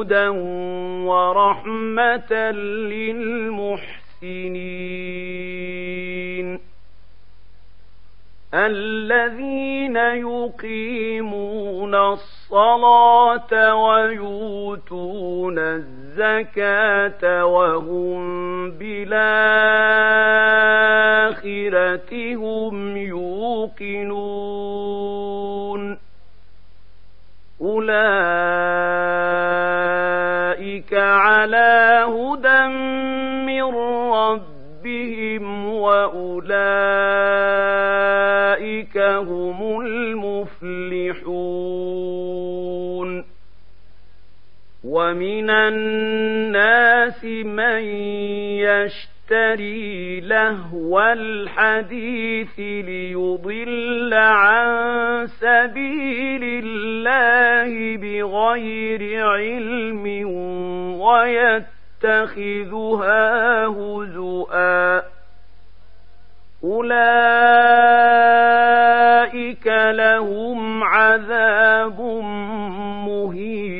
هدى ورحمة للمحسنين الذين يقيمون الصلاة ويؤتون الزكاة وهم بالآخرة هم يوقنون أولئك ومن الناس من يشتري لهو الحديث ليضل عن سبيل الله بغير علم ويتخذها هزؤا. أولئك لهم عذاب مهين.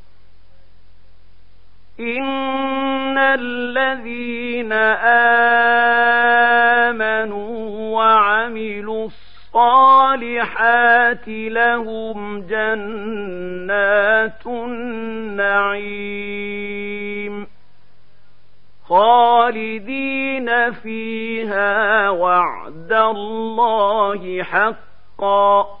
إن الذين آمنوا وعملوا الصالحات لهم جنات النعيم خالدين فيها وعد الله حقا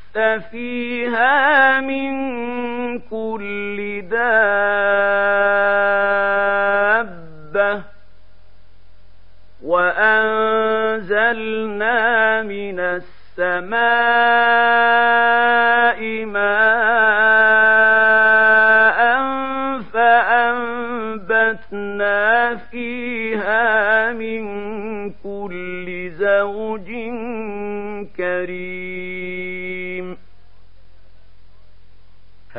فيها من كل دابة وأنزلنا من السماء ماء فأنبتنا فيها من كل زوج كريم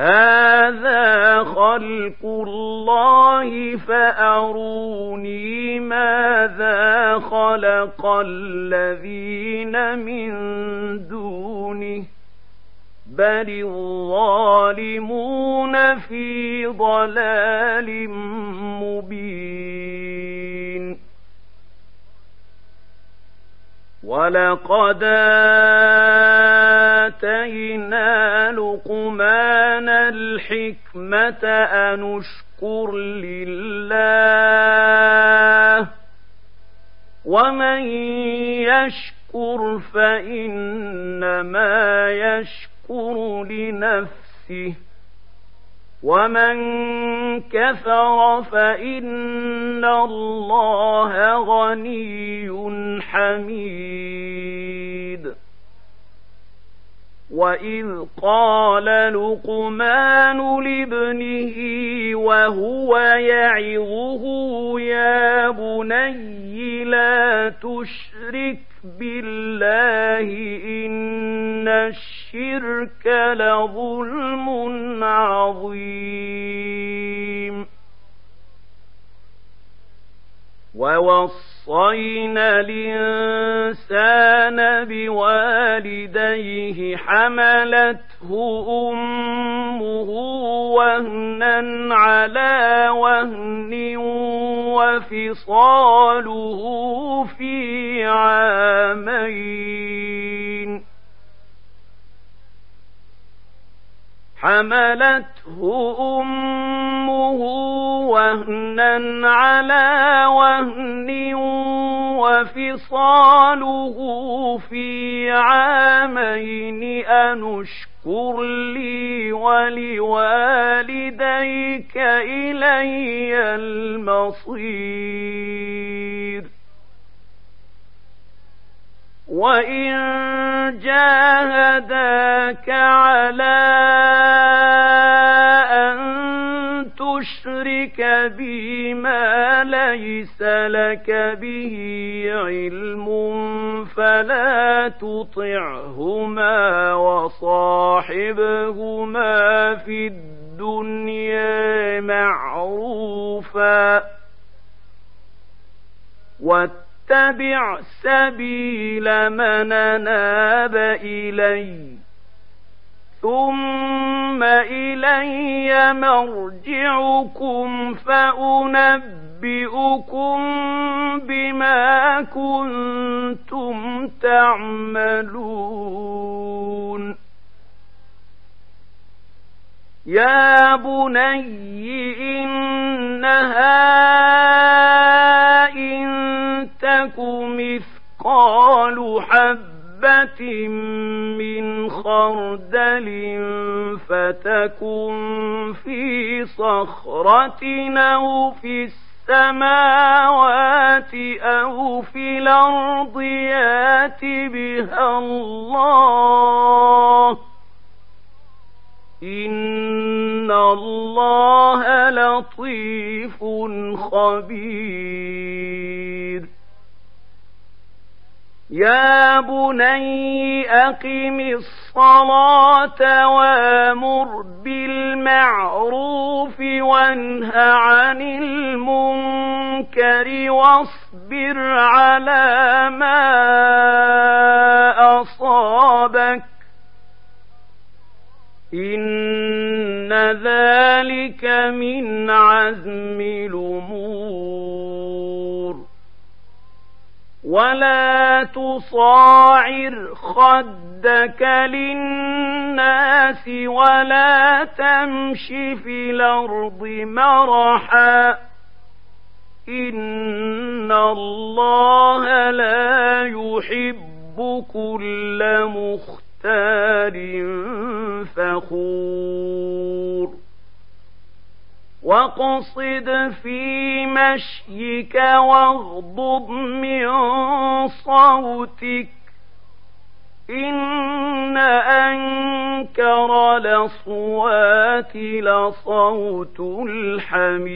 هذا خلق الله فأروني ماذا خلق الذين من دونه بل الظالمون في ضلال مبين ولقد آتينا لقمان الحكمة أن اشكر لله ومن يشكر فإنما يشكر لنفسه ومن كفر فإن الله غني حميد وإذ قال لقمان لابنه وهو يعظه يا بني لا تشرك بالله إن الشرك لظلم عظيم. ووصينا الإنسان بوالديه حملته أمه وهنا على وهن وفصاله في عامين. حملته أمه وهنا على وهن وفصاله في عامين أنشكر لي ولوالديك إلي المصير. وإن جاهداك على أن تشرك بي ما ليس لك به علم فلا تطعهما وصاحبهما في الدنيا معروفا واتبع سبيل من ناب إلي ثم إلي مرجعكم فأنبئكم بما كنتم تعملون. يا بني إنها إن تك مثقال حبة من خردل فتكن في صخرة أو في السماوات أو في الأرض يات بها الله إن الله لطيف خبير يا بني أقم الصلاة وامر بالمعروف وانه عن المنكر واصبر على ما أصابك إن ذلك من عزم الأمور ولا تصاعر خدك للناس ولا تمش في الأرض مرحا إن الله لا يحب كل مختار فخور واقصد في مشيك واغضض من صوتك إن أنكر الأصوات لصوت الحمير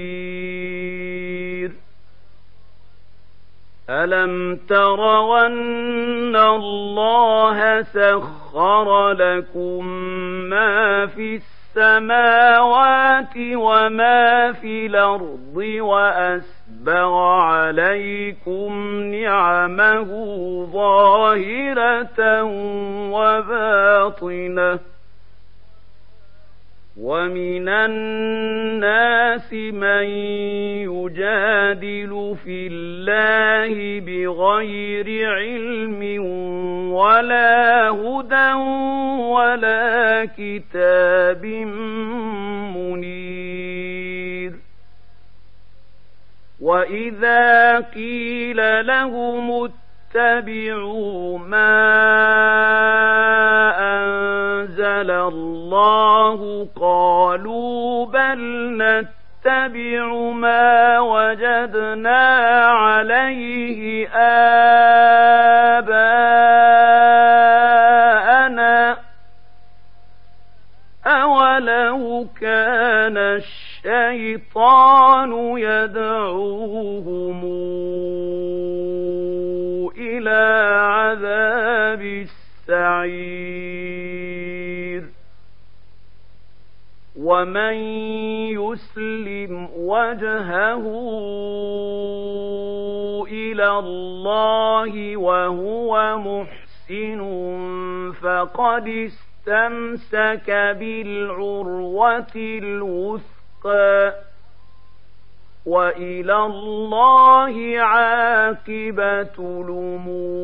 ألم تروا أن الله سخر لكم ما في السماوات وما في الأرض وأسبغ عليكم نعمه ظاهرة وباطنة ومن الناس من يجادل في الله بغير علم ولا هدى ولا كتاب منير واذا قيل لهم اتبعوا ما أنزل الله قالوا بل نتبع ما وجدنا عليه آباءنا. أولو كان الشيطان يدعوهم إلى عذاب السعير ومن يسلم وجهه إلى الله وهو محسن فقد استمسك بالعروة الوثقى وإلى الله عاقبة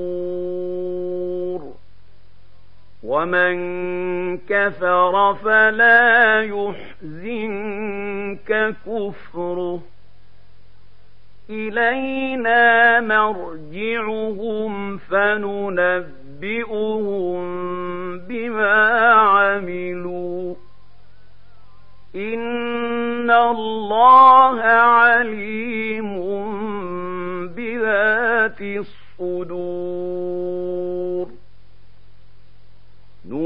الأمور ومن كفر فلا يحزنك كفره إلينا مرجعهم فننبئهم بما عملوا إن الله عليم بذات الصدور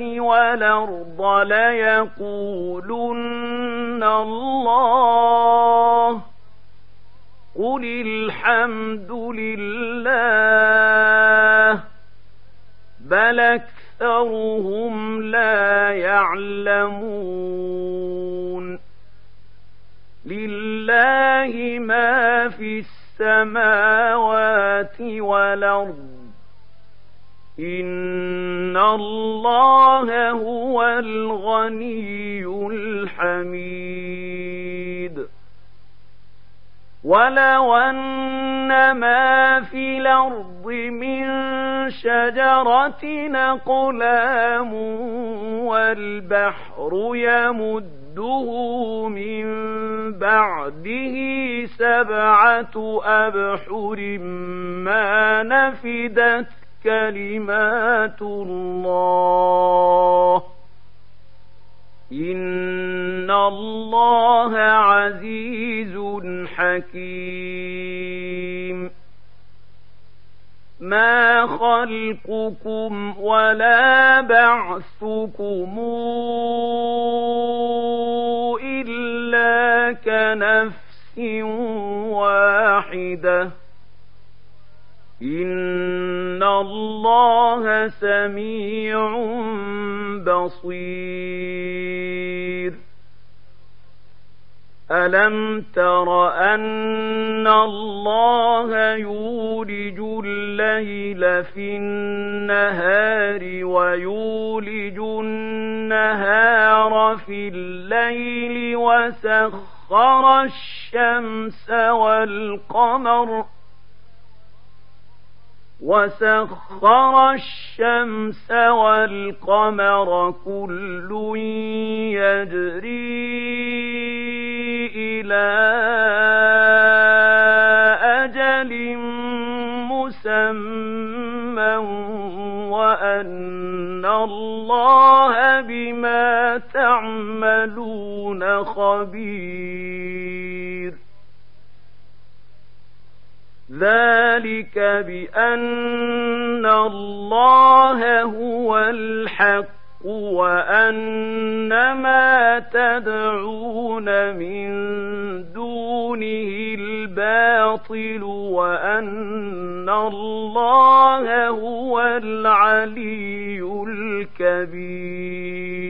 والأرض ليقولن الله قل الحمد لله بل أكثرهم لا يعلمون لله ما في السماوات والأرض إن الله هو الغني الحميد ولو أن ما في الأرض من شجرة أقلام والبحر يمده من بعده سبعة أبحر ما نفدت كلمات الله. إن الله عزيز حكيم. ما خلقكم ولا بعثكم إلا كنفس واحدة. إن الله سميع بصير. ألم تر أن الله يولج الليل في النهار ويولج النهار في الليل وسخر الشمس والقمر ۖ وسخر الشمس والقمر كل يجري إلى أجل مسمى وأن الله بما تعملون خبير ذلك بأن الله هو الحق وأن ما تدعون من دونه الباطل وأن الله هو العلي الكبير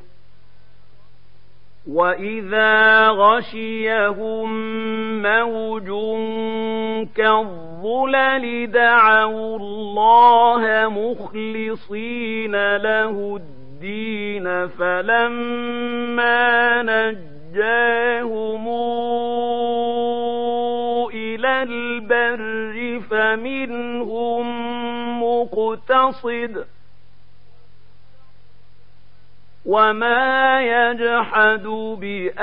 وإذا غشيهم موج كالظلل دعوا الله مخلصين له الدين فلما نجاهم إلى البر فمنهم مقتصد وما يجحد بآياتنا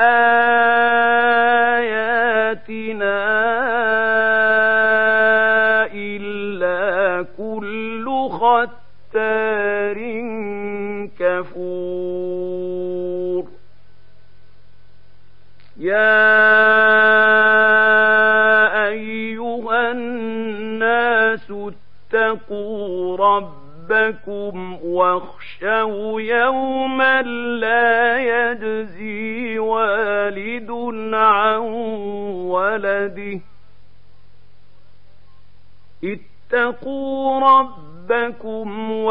إلا كل ختار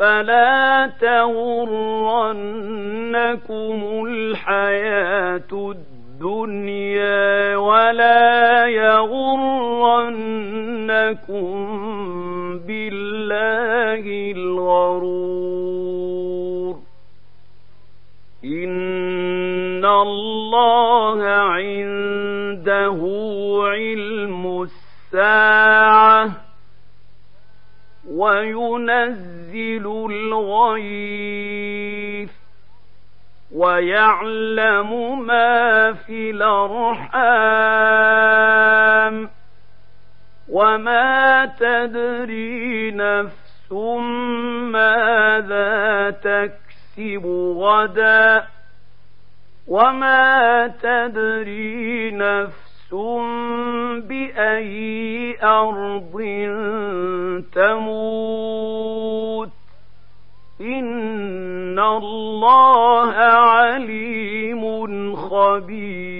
فلا تغرنكم الحياة الدنيا ولا يغرنكم بالله الغرور. إن الله عنده علم الساعة وينزل الغيث ويعلم ما في الأرحام وما تدري نفس ماذا تكسب غدا وما تدري نفس بأي أرض تموت الله عليم خبير.